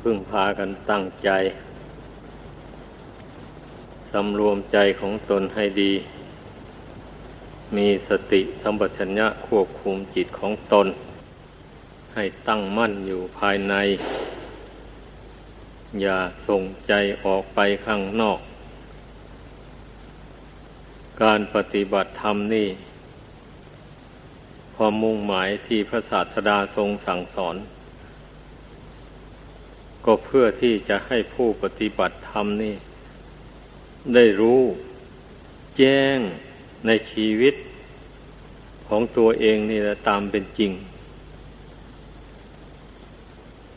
พึ่งพากันตั้งใจ สำรวมใจของตนให้ดี มีสติสัมปชัญญะควบคุมจิตของตน ให้ตั้งมั่นอยู่ภายใน อย่าส่งใจออกไปข้างนอก การปฏิบัติธรรมนี่ความมุ่งหมายที่พระศาสดาทรงสั่งสอน ก็เพื่อที่จะให้ผู้ปฏิบัติธรรมนี่ ได้รู้แจ้งในชีวิตของตัวเองนี่แหละตามเป็นจริง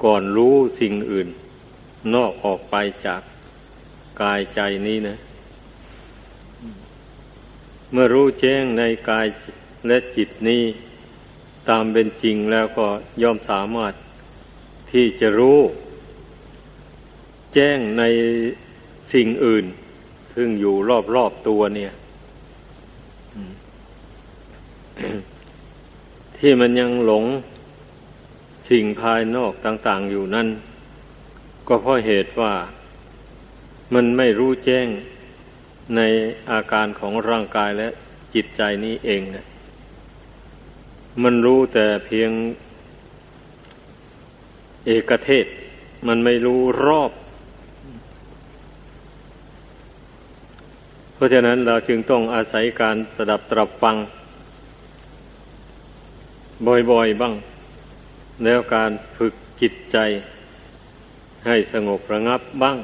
ก่อนรู้สิ่งอื่น นอกออกไปจากกายใจนี้นะ เมื่อรู้แจ้งในกายและจิตนี้ ตามเป็นจริงแล้วก็ย่อมสามารถที่จะรู้ แจ้งในสิ่งอื่น ซึ่งอยู่รอบๆตัวเนี่ยที่มันยังหลงสิ่งภายนอกต่าง ๆ อยู่นั่น ก็เพราะเหตุว่ามันไม่รู้แจ้งในอาการของร่างกายและจิตใจนี้เองนะมันรู้แต่เพียงเอกเทศ มันไม่รู้รอบ เพราะฉะนั้นเราจึงต้องอาศัยการสดับตรับฟัง บ่อยๆบ้าง แล้วการฝึกจิตใจ ให้สงบระงับบ้าง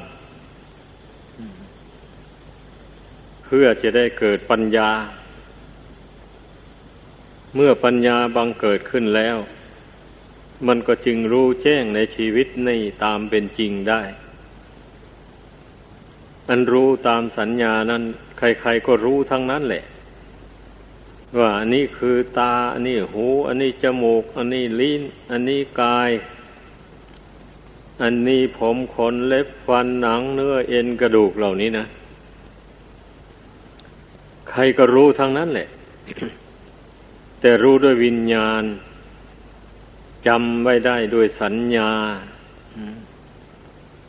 เพื่อจะได้เกิดปัญญา เมื่อปัญญาบังเกิดขึ้นแล้ว มันก็จึงรู้แจ้งในชีวิตในตามเป็นจริงได้อันรู้ตามสัญญานั้น ใครๆก็รู้ทั้งนั้นแหละ ว่าอันนี้คือตา อันนี้หู อันนี้จมูก อันนี้ลิ้น อันนี้กาย อันนี้ผมขนเล็บฟันหนังเนื้อเอ็นกระดูกเหล่านี้นะ ใครก็รู้ทั้งนั้นแหละ แต่รู้ด้วยวิญญาณจำไว้ได้ด้วยสัญญา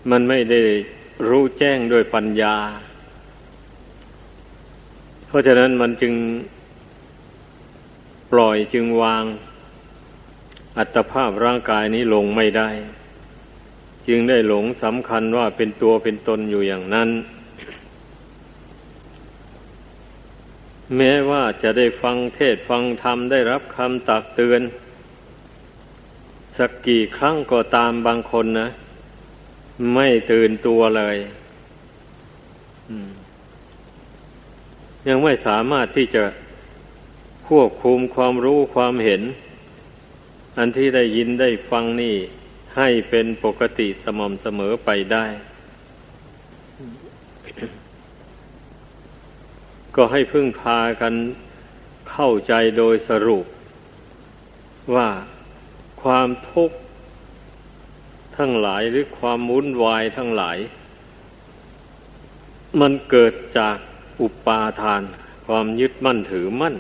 มันไม่ได้รู้แจ้งด้วยปัญญา เพราะฉะนั้นมันจึงปล่อยจึงวาง อัตภาพร่างกายนี้ลงไม่ได้ จึงได้หลงสำคัญว่าเป็นตัวเป็นตนอยู่อย่างนั้น แม้ว่าจะได้ฟังเทศฟังธรรมได้รับคำตักเตือน สักกี่ครั้งก็ตามบางคนนะ ไม่ตื่นตัวเลย ยังไม่สามารถที่จะควบคุมความรู้ความเห็น อันที่ได้ยินได้ฟังนี่ให้เป็นปกติสม่ำเสมอไปได้ ก็ให้พึ่งพากันเข้าใจโดยสรุป ว่าความทุกข์ทั้งหลายหรือความวุ่นวายทั้งหลาย มันเกิดจาก อุปาทาน ความยึดมั่นถือมั่น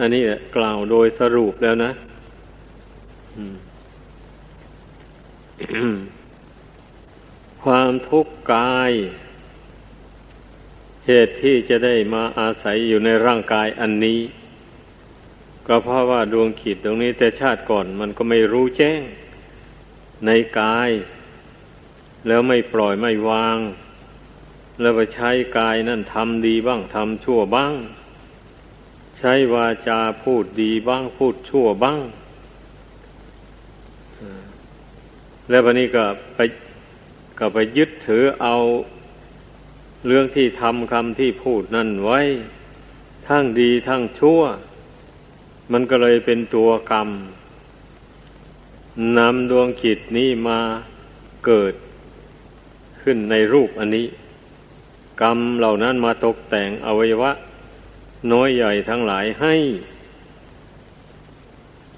อันนี้กล่าวโดยสรุปแล้วนะความทุกข์กาย เหตุที่จะได้มาอาศัยอยู่ในร่างกายอันนี้ ก็เพราะว่าดวงขีดตรงนี้แต่ชาติก่อนมันก็ไม่รู้แจ้ง ในกาย แล้วไม่ปล่อยไม่วาง แล้วไปใช้กายนั่นทำดีบ้างทำชั่วบ้าง ใช้วาจาพูดดีบ้างพูดชั่วบ้าง แล้ววันนี้ก็ไปก็ไปยึดถือเอาเรื่องที่ทำคำที่พูดนั่นไว้ ทั้งดีทั้งชั่ว มันก็เลยเป็นตัวกรรมนำดวงจิตนี้มาเกิดขึ้นในรูปอันนี้ กรรมเหล่านั้นมาตกแต่งอวัยวะ น้อยใหญ่ทั้งหลายให้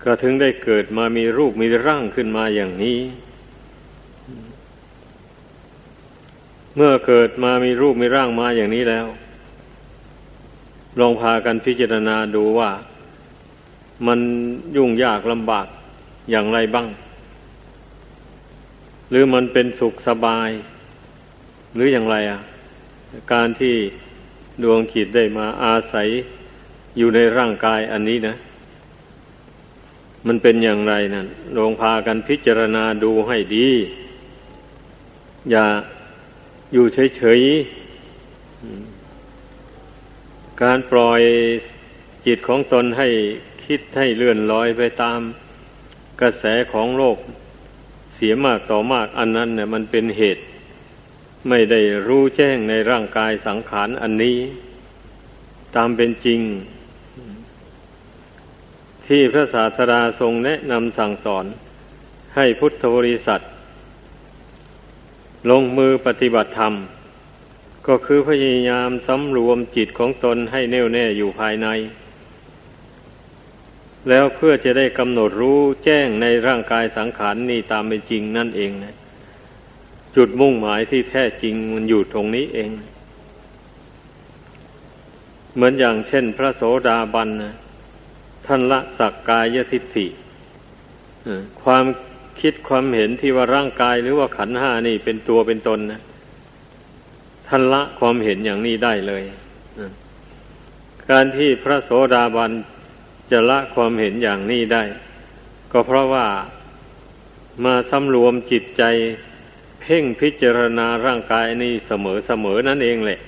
ก็ถึงได้เกิดมามีรูปมีร่างขึ้นมาอย่างนี้ เมื่อเกิดมามีรูปมีร่างมาอย่างนี้แล้ว ลองพากันพิจารณาดูว่า มันยุ่งยากลำบากอย่างไรบ้าง หรือมันเป็นสุขสบาย หรืออย่างไรอะ การที่ดวงขีดได้มาอาศัยอยู่ในร่างกายอันนี้นะ มันเป็นอย่างไรนะั่นลงพากันพิจารณาดูให้ดี อย่าอยู่เฉยๆ การปล่อยจิตของตนให้คิดให้เลื่อนลอยไปตามกระแสของโลกเสียมากต่อมากอันนั้นเนี่ยมันเป็นเหตุ ไม่ได้รู้แจ้งในร่างกายสังขารอันนี้ ตามเป็นจริง ที่พระศาสดาทรงแนะนำสั่งสอน ให้พุทธบริษัท ลงมือปฏิบัติธรรม ก็คือพยายามสำรวมจิตของตนให้แน่วแน่อยู่ภายใน แล้วเพื่อจะได้กำหนดรู้แจ้งในร่างกายสังขารนนี่ตามเป็นจริงนั่นเองนะ จุดมุ่งหมายที่แท้จริงมันอยู่ตรงนี้เอง เหมือนอย่างเช่นพระโสดาบันนะท่านละสักกายทิฏฐิความคิดความเห็นที่ว่าร่างกายหรือว่าขันห้านี่เป็นตัวเป็นตนนะท่านละความเห็นอย่างนี้ได้เลยการที่พระโสดาบันจะละความเห็นอย่างนี้ได้ ก็เพราะว่ามาสำรวมจิตใจ พ่งพิจารณาร่างกายนี้เสมอเสมอนั่นเองแหละ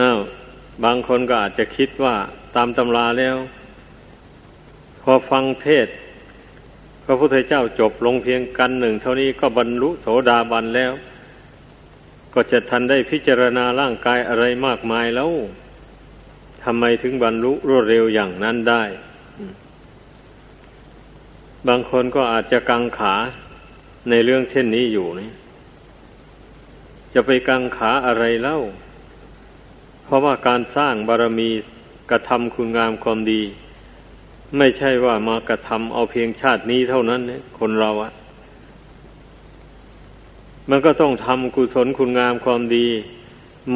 อ้าวบางคนก็อาจจะคิดว่าตามตำราแล้ว พอฟังเทศ พระพุทธเจ้าจบลงเพียงกันหนึ่ง เท่านี้ก็บรรลุโสดาบันแล้ว ก็จะทันได้พิจารณาร่างกายอะไรมากมายแล้วทำไมถึงบรรลุรวดเร็วอย่างนั้นได้ บางคนก็อาจจะกังขาในเรื่องเช่นนี้อยู่นี่จะไปกังขาอะไรเล่า เพราะว่าการสร้างบารมีกระทำคุณงามความดี ไม่ใช่ว่ามากระทำเอาเพียงชาตินี้เท่านั้นเนี่ยคนเราอะมันก็ต้องทำกุศลคุณงามความดี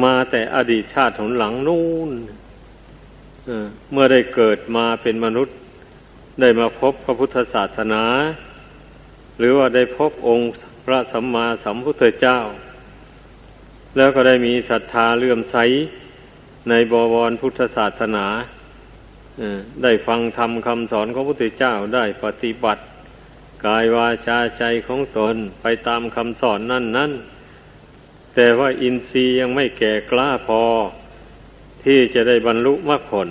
มาแต่อดีตชาติหนหลังนู่นเมื่อได้เกิดมาเป็นมนุษย์ ได้มาพบพระพุทธศาสนา หรือว่าได้พบองค์พระสัมมาสัมพุทธเจ้า แล้วก็ได้มีศรัทธาเลื่อมใสในบวรพุทธศาสนาได้ฟังธรรมคำสอนของพระพุทธเจ้าได้ปฏิบัติ กายวาจาใจของตนไปตามคำสอนนั่นนั่นแต่ว่าอินทรีย์ยังไม่แก่กล้าพอ ที่จะได้บรรลุมรรคผล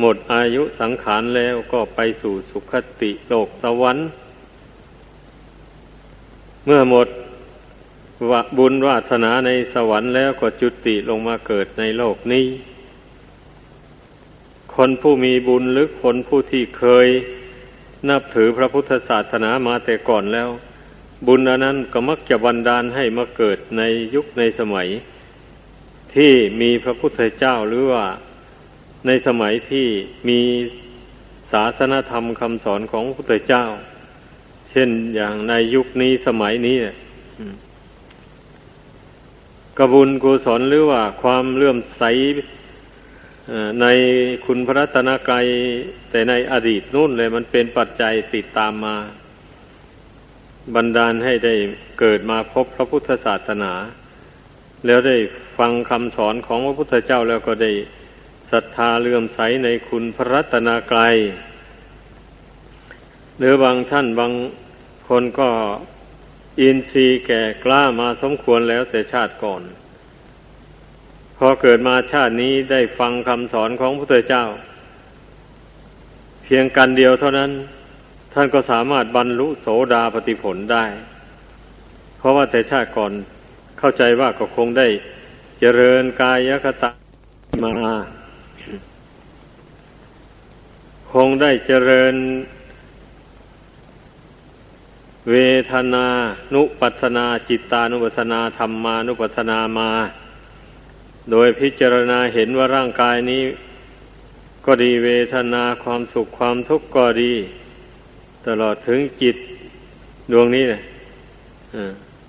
หมดอายุสังขารแล้วก็ไปสู่สุคติโลกสวรรค์ เมื่อหมดวบุญวาสนาในสวรรค์แล้วก็จุติลงมาเกิดในโลกนี้ คนผู้มีบุญหรือคนผู้ที่เคยนับถือพระพุทธศาสนามาแต่ก่อนแล้ว บุญอนนั้นก็มักจะบันดาลให้มาเกิดในยุคในสมัย ที่มีพระพุทธเจ้าหรือว่า ในสมัยที่มีศาสนธรรมคำสอนของพระพุทธเจ้า เช่นอย่างในยุคนี้สมัยนี้กบุญกุศลหรือว่าความเลื่อมใสในคุณพระรัตนกรัยแต่ในอดีตนู่นเลยมันเป็นปัจจัยติดตามมา บันดาลให้ได้เกิดมาพบพระพุทธศาสนา แล้วได้ฟังคำสอนของพระพุทธเจ้าแล้วก็ได้ รัทธาเลื่อมใสในคุณพระรัตนากรัยหรือบางท่านบางคนก็อินทรีย์แก่กล้ามาสมควรแล้วแต่ชาติก่อน พอเกิดมาชาตินี้ได้ฟังคำสอนของพระพุทธเจ้า เพียงกันเดียวเท่านั้น ท่านก็สามารถบรรลุโสดาปฏิผลได้ เพราะว่าแต่ชาติก่อนเข้าใจว่าก็คงได้เจริญกายคตะมา คงได้เจริญ เวทนานุปัสนาจิตานุปัสนาธรรมานุปัสนามา โดยพิจารณาเห็นว่าร่างกายนี้ ก็ดีเวทนาความสุขความทุกข์ก็ดี ตลอดถึงจิตดวงนี้เนะ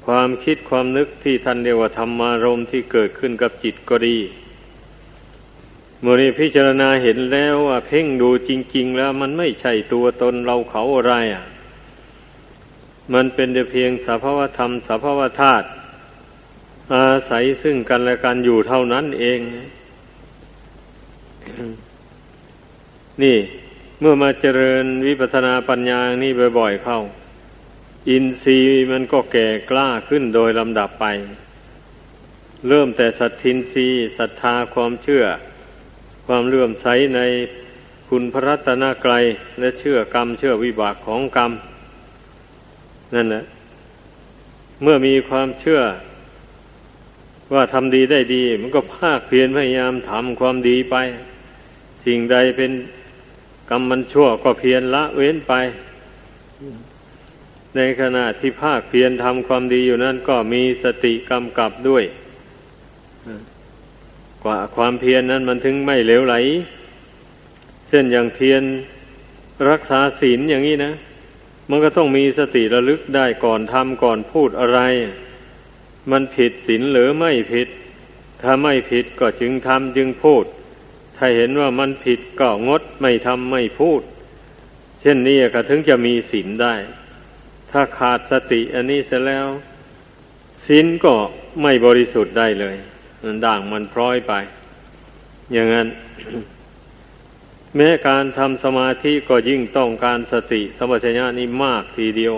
ความคิดความนึกที่ท่านเรียกว่าธรรมารมที่เกิดขึ้นกับจิตก็ดี มื่อนี้พิจารณาเห็นแล้วว่าเพ่งดูจริง ๆ แล้วมันไม่ใช่ตัวตนเราเขาอะไรอะ มันเป็นแต่เพียงสภาวธรรมสภาวธาตุอาศัยซึ่งกันและกันอยู่เท่านั้นเอง นี่ เมื่อมาเจริญวิปัสนาปัญญานี่บ่อย ๆ เข้า อินทรีย์มันก็แก่กล้าขึ้นโดยลำดับไป เริ่มแต่สัตทินทรีย์ศรัทธาความเชื่อ ความเลื่อมใสในคุณพระรัตนกรัยและเชื่อกรรม เชื่อวิบากของกรรม นั่นแหละเมื่อมีความเชื่อ ว่าทำดีได้ดี มันก็ภาคเพียรพยายามทำความดีไป สิ่งใดเป็นกรรมมันชั่วก็เพียรละเว้นไป ในขณะที่ภาคเพียรทำความดีอยู่นั้นก็มีสติกำกับด้วย กว่าความเพียรนนั้นมันถึงไม่เหลวไหล เช่นอย่างเพียรรักษาศีลอย่างนี้นะ มันก็ต้องมีสติระลึกได้ก่อนทำก่อนพูดอะไร มันผิดศีลหรือไม่ผิด ถ้าไม่ผิดก็จึงทำจึงพูด ถ้าเห็นว่ามันผิดก็งดไม่ทำไม่พูด เช่นนี้ก็ถึงจะมีศีลได้ ถ้าขาดสติอันนี้เสร็จแล้วศีลก็ไม่บริสุทธิ์ได้เลย มันด่างมันพร้อยไป อย่างนั้น แม้การทำสมาธิก็ยิ่งต้องการสติสมัชญานี่มากทีเดียว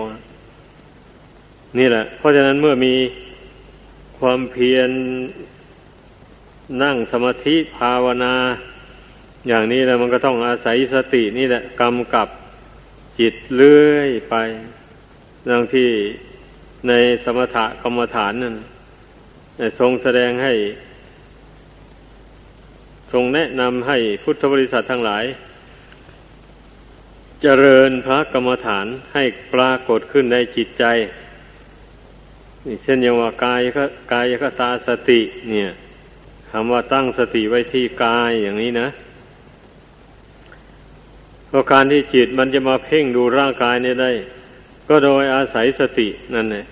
นี่แหละ เพราะฉะนั้นเมื่อมีความเพียรนั่งสมาธิภาวนา อย่างนี้แล้วมันก็ต้องอาศัยสตินี่แหละกำกับจิตเลื่อยไปดังที่ในสมถะกรรมฐานนั่น ทรงแสดงให้ ทรงแนะนำให้พุทธบริษัททั้งหลาย เจริญพระกรรมฐานให้ปรากฏขึ้นในจิตใจเช่นอย่างว่ากายก็กายก็ตาสติ เนี่ยคำว่าตั้งสติไว้ที่กายอย่างนี้นะเพราะการที่จิตมันจะมาเพ่งดูร่างกายนี้ได้ ก็โดยอาศัยสตินั่นแหละ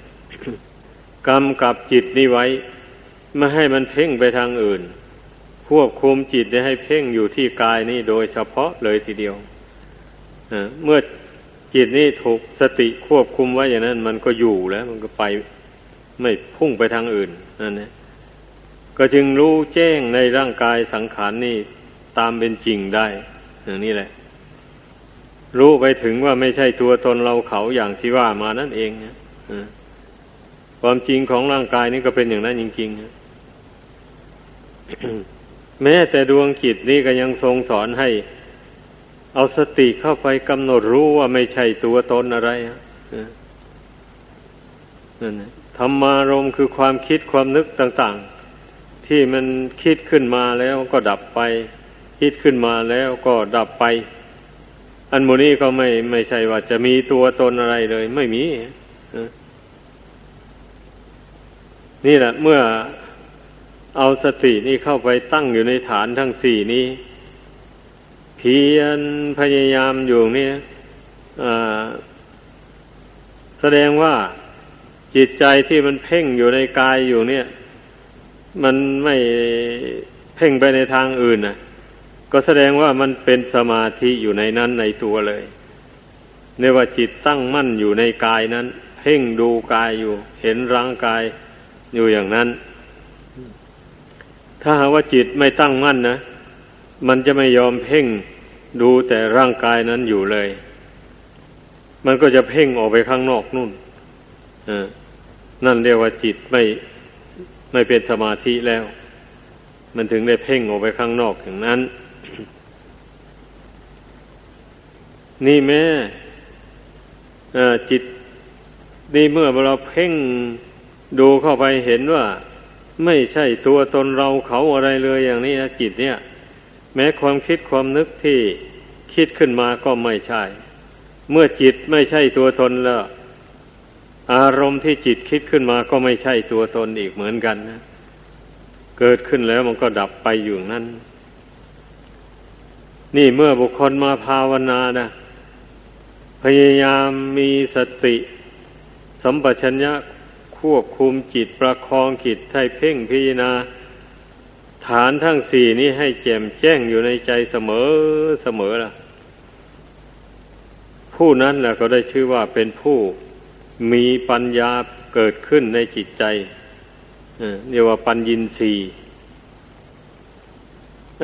กำกับจิตนี้ไว้ ไม่ให้มันเพ่งไปทางอื่น ควบคุมจิตได้ให้เพ่งอยู่ที่กายนี้โดยเฉพาะเลยทีเดียวเมื่อจิตนี้ถูกสติควบคุมไว้อย่างนั้น มันก็อยู่แล้ว มันก็ไปไม่พุ่งไปทางอื่นนั่นเองก็จึงรู้แจ้งในร่างกายสังขารนนี่ตามเป็นจริงได้อย่างนี้แหละ รู้ไปถึงว่าไม่ใช่ตัวตนเราเขาอย่างที่ว่ามานั่นเองนะความจริงของร่างกายนี่ก็เป็นอย่างนั้นจริงๆ แม้แต่ดวงจิตนี่ก็ยังทรงสอนให้ เอาสติเข้าไปกำหนดรู้ว่าไม่ใช่ตัวตนอะไรนั่นนะธรรมารมคือความคิดความนึกต่าง ๆ ที่มันคิดขึ้นมาแล้วก็ดับไป คิดขึ้นมาแล้วก็ดับไป อันโมนี้ก็ไม่ไม่ใช่ว่าจะมีตัวตนอะไรเลย ไม่มีนี่แหละเมื่อ เอาสตินี่เข้าไปตั้งอยู่ในฐานทั้งสี่นี้ เพียรพยายามอยู่นี่แสดงว่าจิตใจที่มันเพ่งอยู่ในกายอยู่เนี่ย มันไม่เพ่งไปในทางอื่นนะก็แสดงว่ามันเป็นสมาธิอยู่ในนั้นในตัวเลยเรียกว่าจิตตั้งมั่นอยู่ในกายนั้น เพ่งดูกายอยู่ เห็นร่างกายอยู่อย่างนั้น ถ้าหาว่าจิตไม่ตั้งมั่นนะ มันจะไม่ยอมเพ่งดูแต่ร่างกายนั้นอยู่เลย มันก็จะเพ่งออกไปข้างนอกนู่นนั่นเรียกว่าจิตไม่ไม่เป็นสมาธิแล้ว มันถึงได้เพ่งออกไปข้างนอกอย่างนั้น นี่แม่จิตนี่เมื่อเราเพ่งดูเข้าไปเห็นว่า ไม่ใช่ตัวตนเราเขาอะไรเลยอย่างนี้นะจิตเนี่ย แม้ความคิดความนึกที่คิดขึ้นมาก็ไม่ใช่ เมื่อจิตไม่ใช่ตัวตนแล้ว อารมณ์ที่จิตคิดขึ้นมาก็ไม่ใช่ตัวตนอีกเหมือนกันนะเกิดขึ้นแล้วมันก็ดับไปอยู่นั้นนี่เมื่อบุคคลมาภาวนานะพยายามมีสติ สัมปชัญญะ วบคุมจิตประคองจิตให้เพ่งพิจารณา ฐานทั้งสี่นี้ให้แจ่มแจ้งอยู่ในใจเสมอเสมอล่ะ ผู้นั้นแหละก็ได้ชื่อว่าเป็นผู้มีปัญญาเกิดขึ้นในจิตใจเรียกว่าปัญญินสี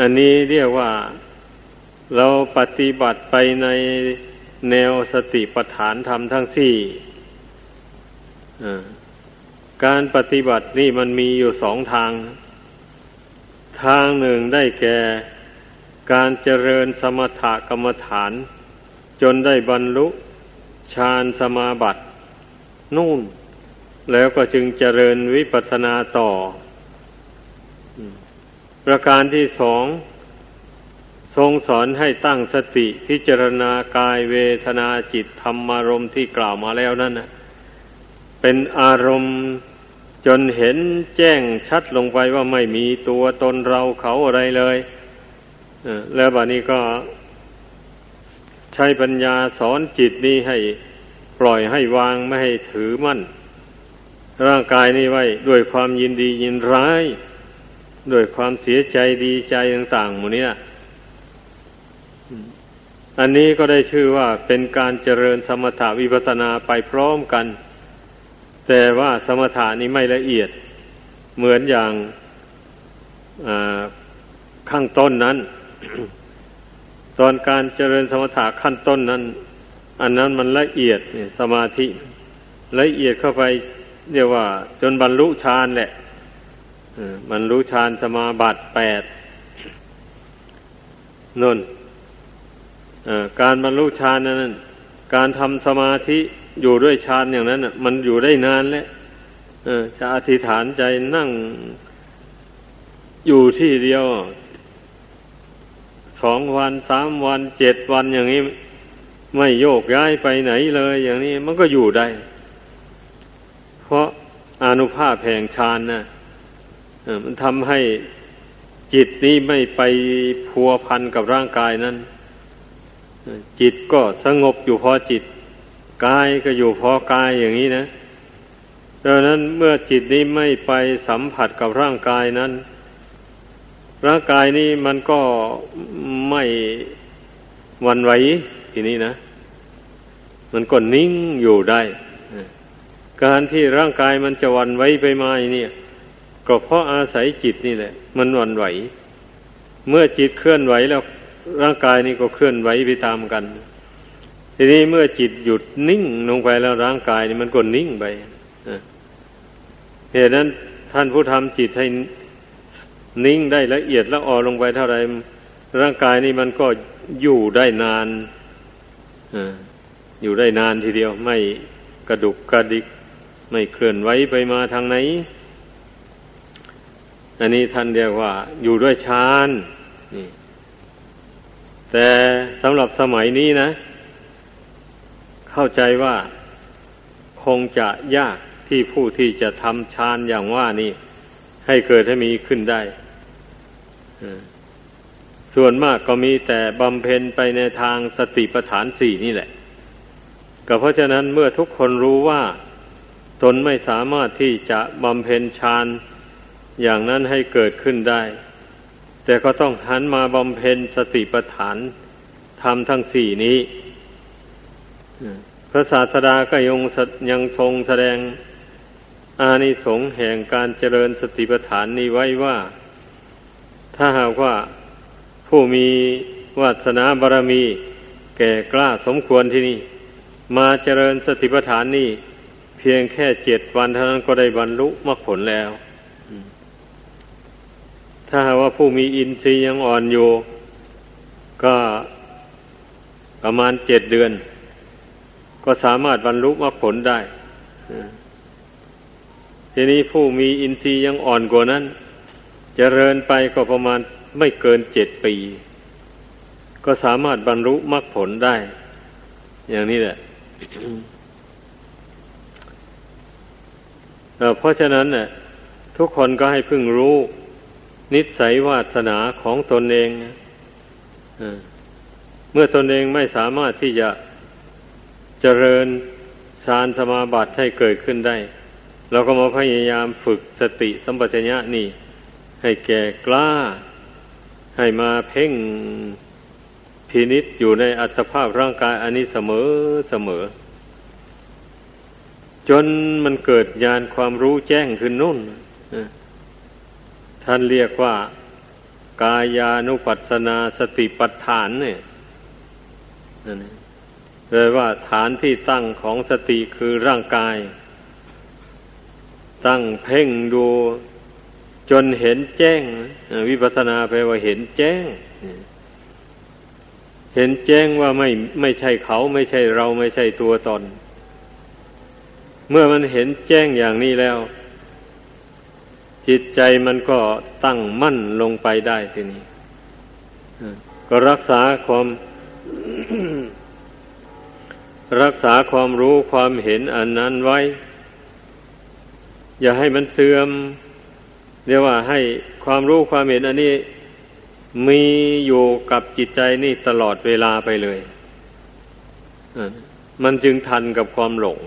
อันนี้เรียกว่าเราปฏิบัติไปในแนวสติปัฏฐานธรรมทั้งสี่ การปฏิบัตินี่มันมีอยู่สองทาง ทางหนึ่งได้แก่การเจริญสมถกรรมฐาน จนได้บรรลุฌานสมาบัติ นู่น แล้วก็จึงเจริญวิปัสสนาต่อ ประการที่สอง ทรงสอนให้ตั้งสติพิจารณากายเวทนาจิตธรรมารมที่กล่าวมาแล้วนั่นนะเป็นอารมณ์ จนเห็นแจ้งชัดลงไปว่าไม่มีตัวตนเราเขาอะไรเลยแล้วบัดนี้ก็ ใช้ปัญญาสอนจิตนี้ให้ปล่อยให้วางไม่ให้ถือมั่น ร่างกายนี้ไว้ด้วยความยินดียินร้ายด้วยความเสียใจดีใจต่างๆหมดนี้อันนี้ก็ได้ชื่อว่าเป็นการเจริญสมถาวิปัสนาไปพร้อมกัน แต่ว่าสมถานี้ไม่ละเอียด เหมือนอย่างข้างต้นนั้น ตอนการเจริญสมถะขั้นต้นนั้น อันนั้นมันละเอียดเนี่ยสมาธิ ละเอียดเข้าไปเรียกว่า จนบรรลุฌานแหละบรรลุฌานสมาบัติแปดนนการบรรลุฌานนั้น การทำสมาธิ อยู่ด้วยฌานอย่างนั้นมันอยู่ได้นานแล้วจะอธิษฐานใจนั่งอยู่ที่เดียวสองวันสามวันเจ็ดวันอย่างนี้ ไม่โยกย้ายไปไหนเลย อย่างนี้มันก็อยู่ได้ เพราะอนุภาพแห่งฌานนะมันทำให้จิตนี้ไม่ไปพัวพันกับร่างกายนั้น จิตก็สงบอยู่พอจิต กายก็อยู่พอกายอย่างนี้นะดังนั้นเมื่อจิตนี้ไม่ไปสัมผัสกับร่างกายนั้น ร่างกายนี้มันก็ไม่วันไหวทีนี้นะ มันก็นิ่งอยู่ได้ การที่ร่างกายมันจะวันไหวไปมาเนี่ยก็เพราะอาศัยจิตนี่แหละ มันวันไหว เมื่อจิตเคลื่อนไหวแล้วร่างกายนี่ก็เคลื่อนไหวไปตามกัน ทีนี้เมื่อจิตหยุดนิ่งลงไปแล้วร่างกายนี่มันก็นิ่งไปเหตุนั้นท่านผู้ทำจิตให้นิ่งได้ละเอียดละอ่อนลงไปเท่าไรร่างกายนี่มันก็อยู่ได้นานอยู่ได้นานทีเดียว ไม่กระดุกกระดิก ไม่เคลื่อนไหวไปมาทางไหน อันนี้ท่านเรียกว่า อยู่ด้วยฌานแต่สำหรับสมัยนี้นะ เข้าใจว่าคงจะยากที่ผู้ที่จะทำฌานอย่างว่านี่ ให้เกิดให้มีขึ้นได้ ส่วนมากก็มีแต่บำเพ็ญไปในทางสติปัฏฐานสี่นี่แหละ ก็เพราะฉะนั้นเมื่อทุกคนรู้ว่าตนไม่สามารถที่จะบำเพ็ญฌานอย่างนั้นให้เกิดขึ้นได้ แต่ก็ต้องหันมาบำเพ็ญสติปัฏฐานทำทั้งสี่นี้ พระศาสดาก็ยังยังทรงแสดงอานิสงส์แห่งการเจริญสติปัฏฐานนี้ไว้ว่า ถ้าหากว่าผู้มีวาสนาบารมี แก่กล้าสมควรที่นี่ มาเจริญสติปัฏฐานนี้เพียงแค่เจ็ดวันเท่านั้นก็ได้บรรลุมรรคผลแล้ว ถ้าหากว่าผู้มีอินทรีย์ยังอ่อนอยู่ ก็ประมาณเจ็ดเดือน ก็สามารถบรรลุมรรคผลได้ทีนี้ผู้มีอินทรีย์ยังอ่อนกว่านั้นจเจริญไปก็ประมาณไม่เกินเจ็ดปี ก็สามารถบรรลุมรรคผลได้ อย่างนี้แหละเพราะฉะนั้นน่ะทุกคนก็ให้พึงรู้ นิสัยวาสนาของตนเองเมื่อตนเองไม่สามารถที่จะ เจริญฌานสมาบัติให้เกิดขึ้นได้เราก็มาพยายามฝึกสติสัมปชัญญะนี่ ให้แก่กล้า ให้มาเพ่งพินิษอยู่ในอัตภาพร่างกายอันนี้เสมอเสมอ จนมันเกิดญาณความรู้แจ้งขึ้นนุ่นท่านเรียกว่า กายานุปัสสนาสติปัฏฐานเนี่ยนั่นเลยว่าฐานที่ตั้งของสติคือร่างกาย ตั้งเพ่งดูจนเห็นแจ้ง วิปัสนาแปลว่าเห็นแจ้ง เห็นแจ้งว่าไม่ไม่ใช่เขาไม่ใช่เราไม่ใช่ตัวตน เมื่อมันเห็นแจ้งอย่างนี้แล้ว จิตใจมันก็ตั้งมั่นลงไปได้ทีนี้ ก็รักษาความ รักษาความรู้ความเห็นอันนั้นไว้ อย่าให้มันเสื่อม เรียกว่าให้ความรู้ความเห็นอันนี้มีอยู่กับจิตใจนี่ตลอดเวลาไปเลย มันจึงทันกับความหลง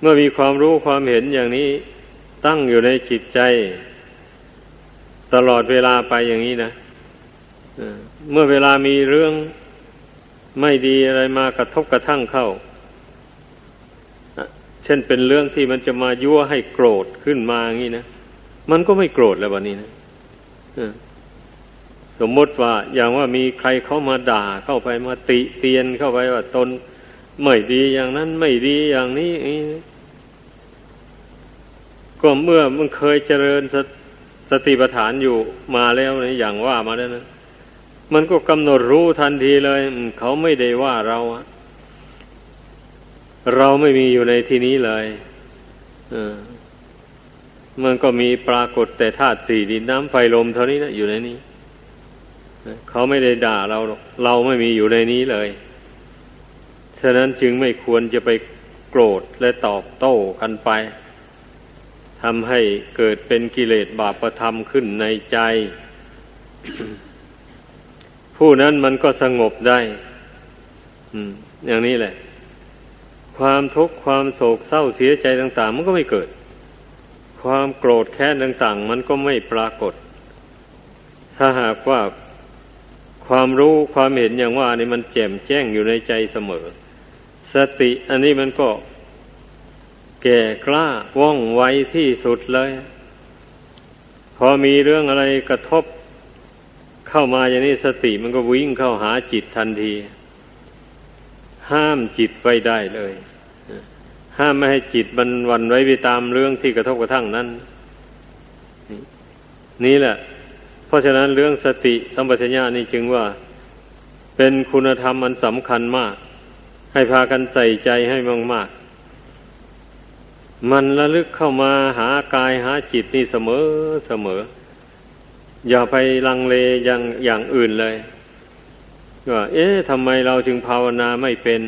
เมื่อมีความรู้ความเห็นอย่างนี้ตั้งอยู่ในจิตใจ ตลอดเวลาไปอย่างนี้นะเมื่อเวลามีเรื่อง ไม่ดีอะไรมากระทบกระทั่งเข้า เช่นเป็นเรื่องที่มันจะมายั่วให้โกรธขึ้นมาอย่างนี้นะ มันก็ไม่โกรธแล้ววันนี้นะสมมติว่าอย่างว่ามีใครเข้ามาด่าเข้าไปมาติเตียนเข้าไปว่าตนไม่ดีอย่างนั้นไม่ดีอย่างนี้ก็เมื่อมันเคยเจริญสสติปัฏฐานอยู่มาแล้วนะอย่างว่ามาแล้วนะ มันก็กำหนดรู้ทันทีเลย เขาไม่ได้ว่าเรา เราไม่มีอยู่ในที่นี้เลยมันก็มีปรากฏแต่ธาตุสี่ดินน้ำไฟลมเท่านี้นะอยู่ในนี้ เขาไม่ได้ด่าเราเราไม่มีอยู่ในนี้เลย ฉะนั้นจึงไม่ควรจะไปโกรธและตอบโต้กันไปทำให้เกิดเป็นกิเลสบาปธรรมขึ้นในใจ ผู้นั้นมันก็สงบได้อย่างนี้แหละ ความทุกข์ความโศกเศร้าเสียใจต่าง ๆ มันก็ไม่เกิด ความโกรธแค้นต่าง ๆ มันก็ไม่ปรากฏ ถ้าหากว่าความรู้ความเห็นอย่างว่านี่มันแจ่มแจ้งอยู่ในใจเสมอ สติอันนี้มันก็แก่กล้าว่องไวที่สุดเลย พอมีเรื่องอะไรกระทบ เข้ามาอย่างนี้สติมันก็วิ่งเข้าหาจิตทันที ห้ามจิตไว้ได้เลย ห้ามไม่ให้จิตมันวันไว้ไปตามเรื่องที่กระทบกระทั่งนั้น นี่แหละ เพราะฉะนั้นเรื่องสติสัมปชัญญะนี่จึงว่า เป็นคุณธรรมอันสำคัญมาก ให้พากันใส่ใจให้มากๆมันระลึกเข้ามาหากายหาจิตนี่เสมอเสมอ อย่าไปลังเลอย่างอย่างอื่นเลยว่าเอ๊ะทำไมเราจึงภาวนาไม่เป็น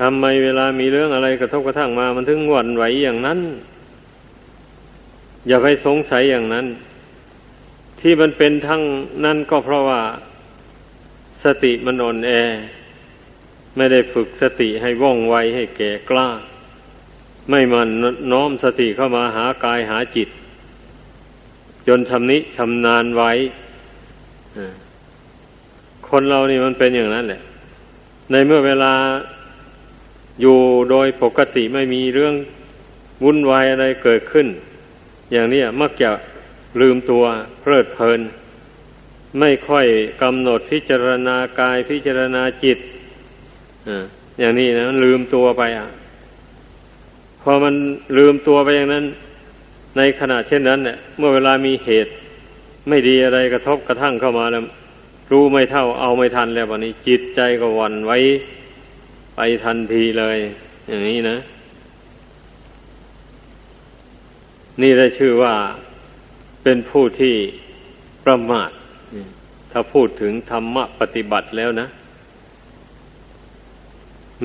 ทำไมเวลามีเรื่องอะไรกระทบกระทั่งมา มันถึงหวั่นไหวอย่างนั้น อย่าไปสงสัยอย่างนั้น ที่มันเป็นทั้งนั้นก็เพราะว่า สติมันอ่อนแอ ไม่ได้ฝึกสติให้ว่องไวให้แก่กล้า ไม่มันน้อมสติเข้ามาหากายหาจิต จนชำนิชำนาญไว้ คนเรานี่มันเป็นอย่างนั้นแหละ ในเมื่อเวลาอยู่โดยปกติไม่มีเรื่องวุ่นวายอะไรเกิดขึ้น อย่างนี้มักจะลืมตัวเพลิดเพลิน ไม่ค่อยกำหนดพิจารณากายพิจารณาจิตอย่างนี้นะมันลืมตัวไปอะ พอมันลืมตัวไปอย่างนั้น ในขณะเช่นนั้นเนี่ยเมื่อเวลามีเหตุ ไม่ดีอะไรกระทบกระทั่งเข้ามาแล้วรู้ไม่เท่าเอาไม่ทันแล้ววันนี้ จิตใจก็วันไว้ไปทันทีเลย อย่างนี้นะ นี่ได้ชื่อว่าเป็นผู้ที่ประมาทถ้าพูดถึงธรรมะปฏิบัติแล้วนะ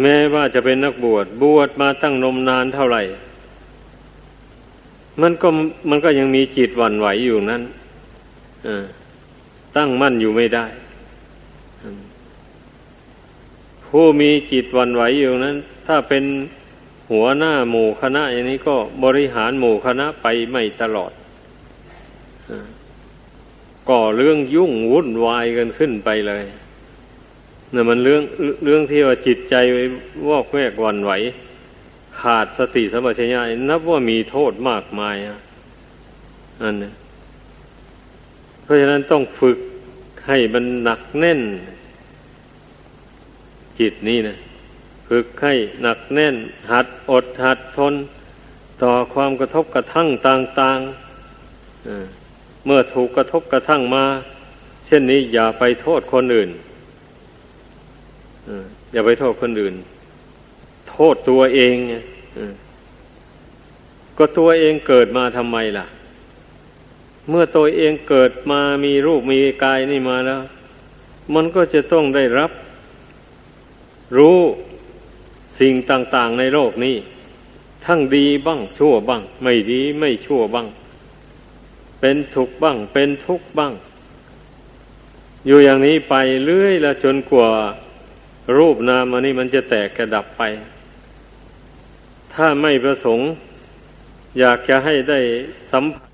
แม้ว่าจะเป็นนักบวชบวชมาตั้งนมนานเท่าไหร่ มันก็มันก็ยังมีจิตหวั่นไหวอยู่นั้นตั้งมั่นอยู่ไม่ได้ ผู้มีจิตหวั่นไหวอยู่นั้น ถ้าเป็นหัวหน้าหมู่คณะอย่างนี้ก็บริหารหมู่คณะไปไม่ตลอดก่อเรื่องยุ่งวุ่นวายกันขึ้นไปเลยนี่ยมันเรื่องเรื่องที่ว่าจิตใจวอกแวกวันไหว ขาดสติสมัชญญานับว่ามีโทษมากมายอะอันนี้เพราะฉะนั้นต้องฝึกให้มันหนักแน่น จิตนี่นะฝึกให้หนักแน่น หัดอดหัดทน ต่อความกระทบกระทั่งต่างๆเมื่อถูกกระทบกระทั่งมา เช่นนี้อย่าไปโทษคนอื่นอย่าไปโทษคนอื่น โทษตัวเองก็ตัวเองเกิดมาทำไมล่ะ เมื่อตัวเองเกิดมามีรูปมีกายนี่มาแล้ว มันก็จะต้องได้รับ รู้สิ่งต่างๆในโลกนี้ ทั้งดีบ้างชั่วบ้าง ไม่ดีไม่ชั่วบ้าง เป็นสุขบ้าง เป็นทุกข์บ้าง อยู่อย่างนี้ไปเรื่อยล้วจนกว่ารูปนามอันนี้มันจะแตกกระดับไป ถ้าไม่ประสงค์ อยากจะให้ได้สัมผัส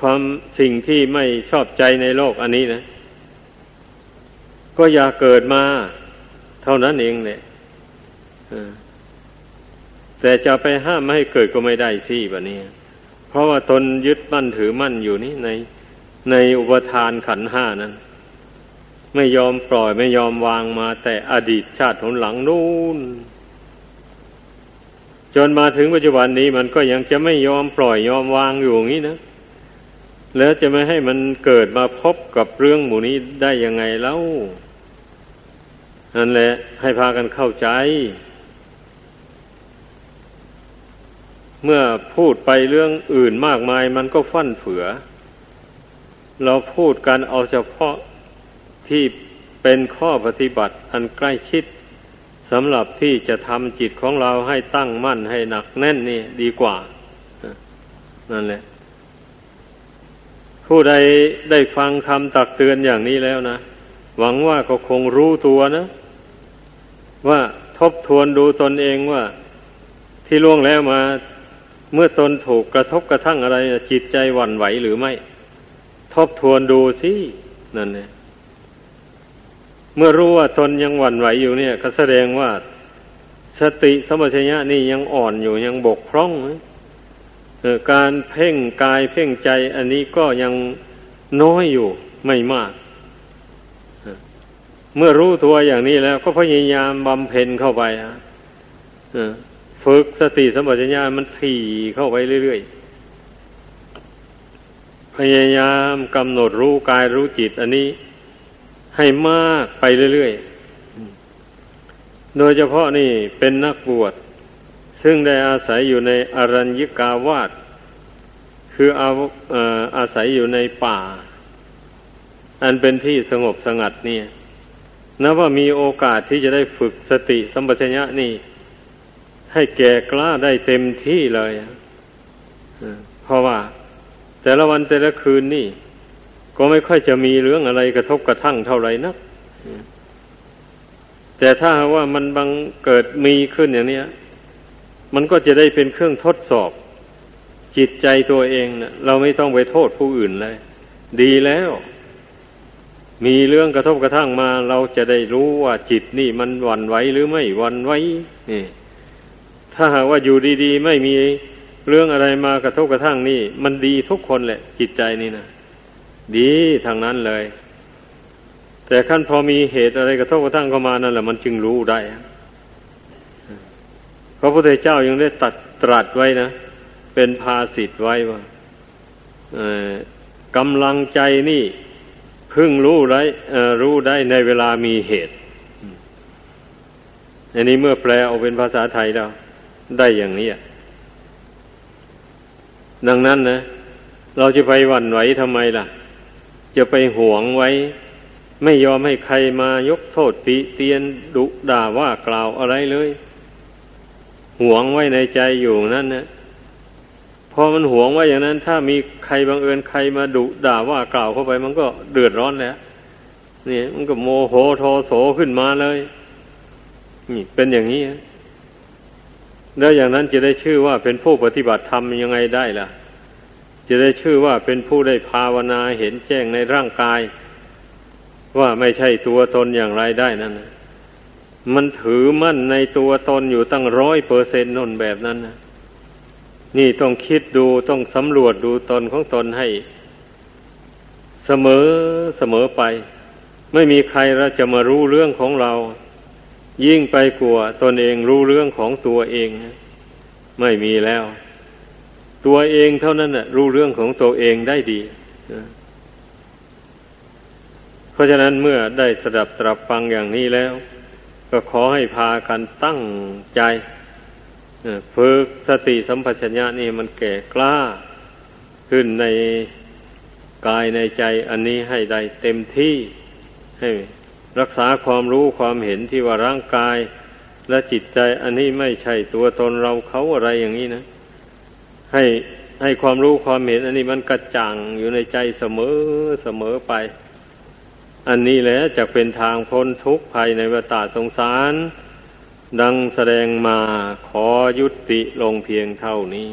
ความสิ่งที่ไม่ชอบใจในโลกอันนี้นะ ก็อย่าเกิดมา เท่านั้นเองเนี่ยแต่จะไปห้ามไม่ให้เกิดก็ไม่ได้สิแบบนี้ เพราะว่าตนยึดมั่นถือมั่นอยู่นี่ในในอุปทานขันห้านั้น ไม่ยอมปล่อยไม่ยอมวางมาแต่อดีตชาติหนหลังนู่น จนมาถึงปัจจุบันนี้มันก็ยังจะไม่ยอมปล่อยยอมวางอยู่อย่างนี้นะ แล้วจะไม่ให้มันเกิดมาพบกับเรื่องหมู่นี้ได้ยังไงแล้วนั่นแหละให้พากันเข้าใจ เมื่อพูดไปเรื่องอื่นมากมายมันก็ฟั่นเฟือ เราพูดกันเอาเฉพาะที่เป็นข้อปฏิบัติอันใกล้ชิด สำหรับที่จะทำจิตของเราให้ตั้งมั่นให้หนักแน่นนี่ดีกว่านั่นแหละ ผู้ใดได้ฟังคำตักเตือนอย่างนี้แล้วนะ หวังว่าก็คงรู้ตัวนะ ว่าทบทวนดูตนเองว่า ที่ล่วงแล้วมา เมื่อตนถูกกระทบกระทั่งอะไรจิตใจหวั่นไหวหรือไม่ ทบทวนดูสินั่นเนี่ย เมื่อรู้ว่าตนยังหวั่นไหวอยู่เนี่ย ก็แสดงว่าสติสมัชญะนี่ยังอ่อนอยู่ยังบกพร่องการเพ่งกายเพ่งใจ อันนี้ก็ยังน้อยอยู่ไม่มาก เมื่อรู้ตัวอย่างนี้แล้ว ก็พยายามบำเพ็ญเข้าไปฝึกสติสมัชญะมันถี่เข้าไปเรื่อยๆพยายามกำหนดรู้กายรู้จิต อันนี้ ให้มากไปเรื่อยๆ โดยเฉพาะนี่เป็นนักบวช ซึ่งได้อาศัยอยู่ในอรัญญิกาวาสคืออาอาศัยอยู่ในป่า อันเป็นที่สงบสงัดนี่นับว่ามีโอกาสที่จะได้ฝึกสติสัมปชัญญะนี่ ให้แก่กล้าได้เต็มที่เลยเพราะว่า แต่ละวันแต่ละคืนนี่ ก็ไม่ค่อยจะมีเรื่องอะไรกระทบกระทั่งเท่าไหร่นัก แต่ถ้าว่ามันบังเกิดมีขึ้นอย่างนี้มันก็จะได้เป็นเครื่องทดสอบ จิตใจตัวเองนะเราไม่ต้องไปโทษผู้อื่นเลย ดีแล้ว มีเรื่องกระทบกระทั่งมา เราจะได้รู้ว่าจิตนี่มันวันไหวหรือไม่วันไหวนี่ถ้าหากว่าอยู่ดี ๆ ไม่มีเรื่องอะไรมากระทบกระทั่งนี่ มันดีทุกคนแหละ จิตใจนี่นะ ดีทางนั้นเลย แต่ขั้นพอมีเหตุอะไรกระทบกระทั่งเข้ามานั่นแหละมันจึงรู้ได้พระพุทธเจ้ายังได้ตัดตรัสไว้นะ เป็นภาสิทธ์ไว้ว่ากำลังใจนี่พึ่งรู้ได้รู้ได้ในเวลามีเหตุ อันนี้เมื่อแปลออกเป็นภาษาไทยแล้ว ได้อย่างนี้ดังนั้นนะ เราจะไปหวั่นไหวทำไมล่ะ จะไปหวงไว้ ไม่ยอมให้ใครมายกโทษติเตียนดุด่าว่ากล่าวอะไรเลยหวงไว้ในใจอยู่นั่นนะพอมันหวงไว้อย่างนั้น ถ้ามีใครบังเอิญใครมาดุด่าว่ากล่าวเข้าไป มันก็เดือดร้อนแล้วนี่มันก็โมโหโทโสขึ้นมาเลย นี่เป็นอย่างนี้แล้วอย่างนั้นจะได้ชื่อว่าเป็นผู้ปฏิบัติธรรมยังไงได้ล่ะ จะได้ชื่อว่าเป็นผู้ได้ภาวนาเห็นแจ้งในร่างกาย ว่าไม่ใช่ตัวตนอย่างไรได้นั่นนะมันถือมั่นในตัวตนอยู่ตั้งร้อยเปอร์เซ็นต์นนแบบนั้นนะนี่ต้องคิดดูต้องสำรวจดูตนของตนให้ เสมอเสมอไป ไม่มีใครเราจะมารู้เรื่องของเรา ยิ่งไปกลัวตนเองรู้เรื่องของตัวเอง ไม่มีแล้ว ตัวเองเท่านั้นน่ะรู้เรื่องของตัวเองได้ดี เพราะฉะนั้นเมื่อได้สดับตรับฟังอย่างนี้แล้ว ก็ขอให้พากันตั้งใจฝึกสติสัมปชัญญะนี่มันแก่กล้า ขึ้นในกายในใจอันนี้ให้ได้เต็มที่ให้รักษาความรู้ความเห็นที่ว่าร่างกาย และจิตใจอันนี้ไม่ใช่ตัวตนเราเขาอะไรอย่างนี้นะ ให้ให้ความรู้ความเห็น อันนี้มันกระจ่างอยู่ในใจเสมอเสมอไป อันนี้แหละจะเป็นทางพ้นทุกข์ภายในวตาสงสาร ดังแสดงมาขอยุติลงเพียงเท่านี้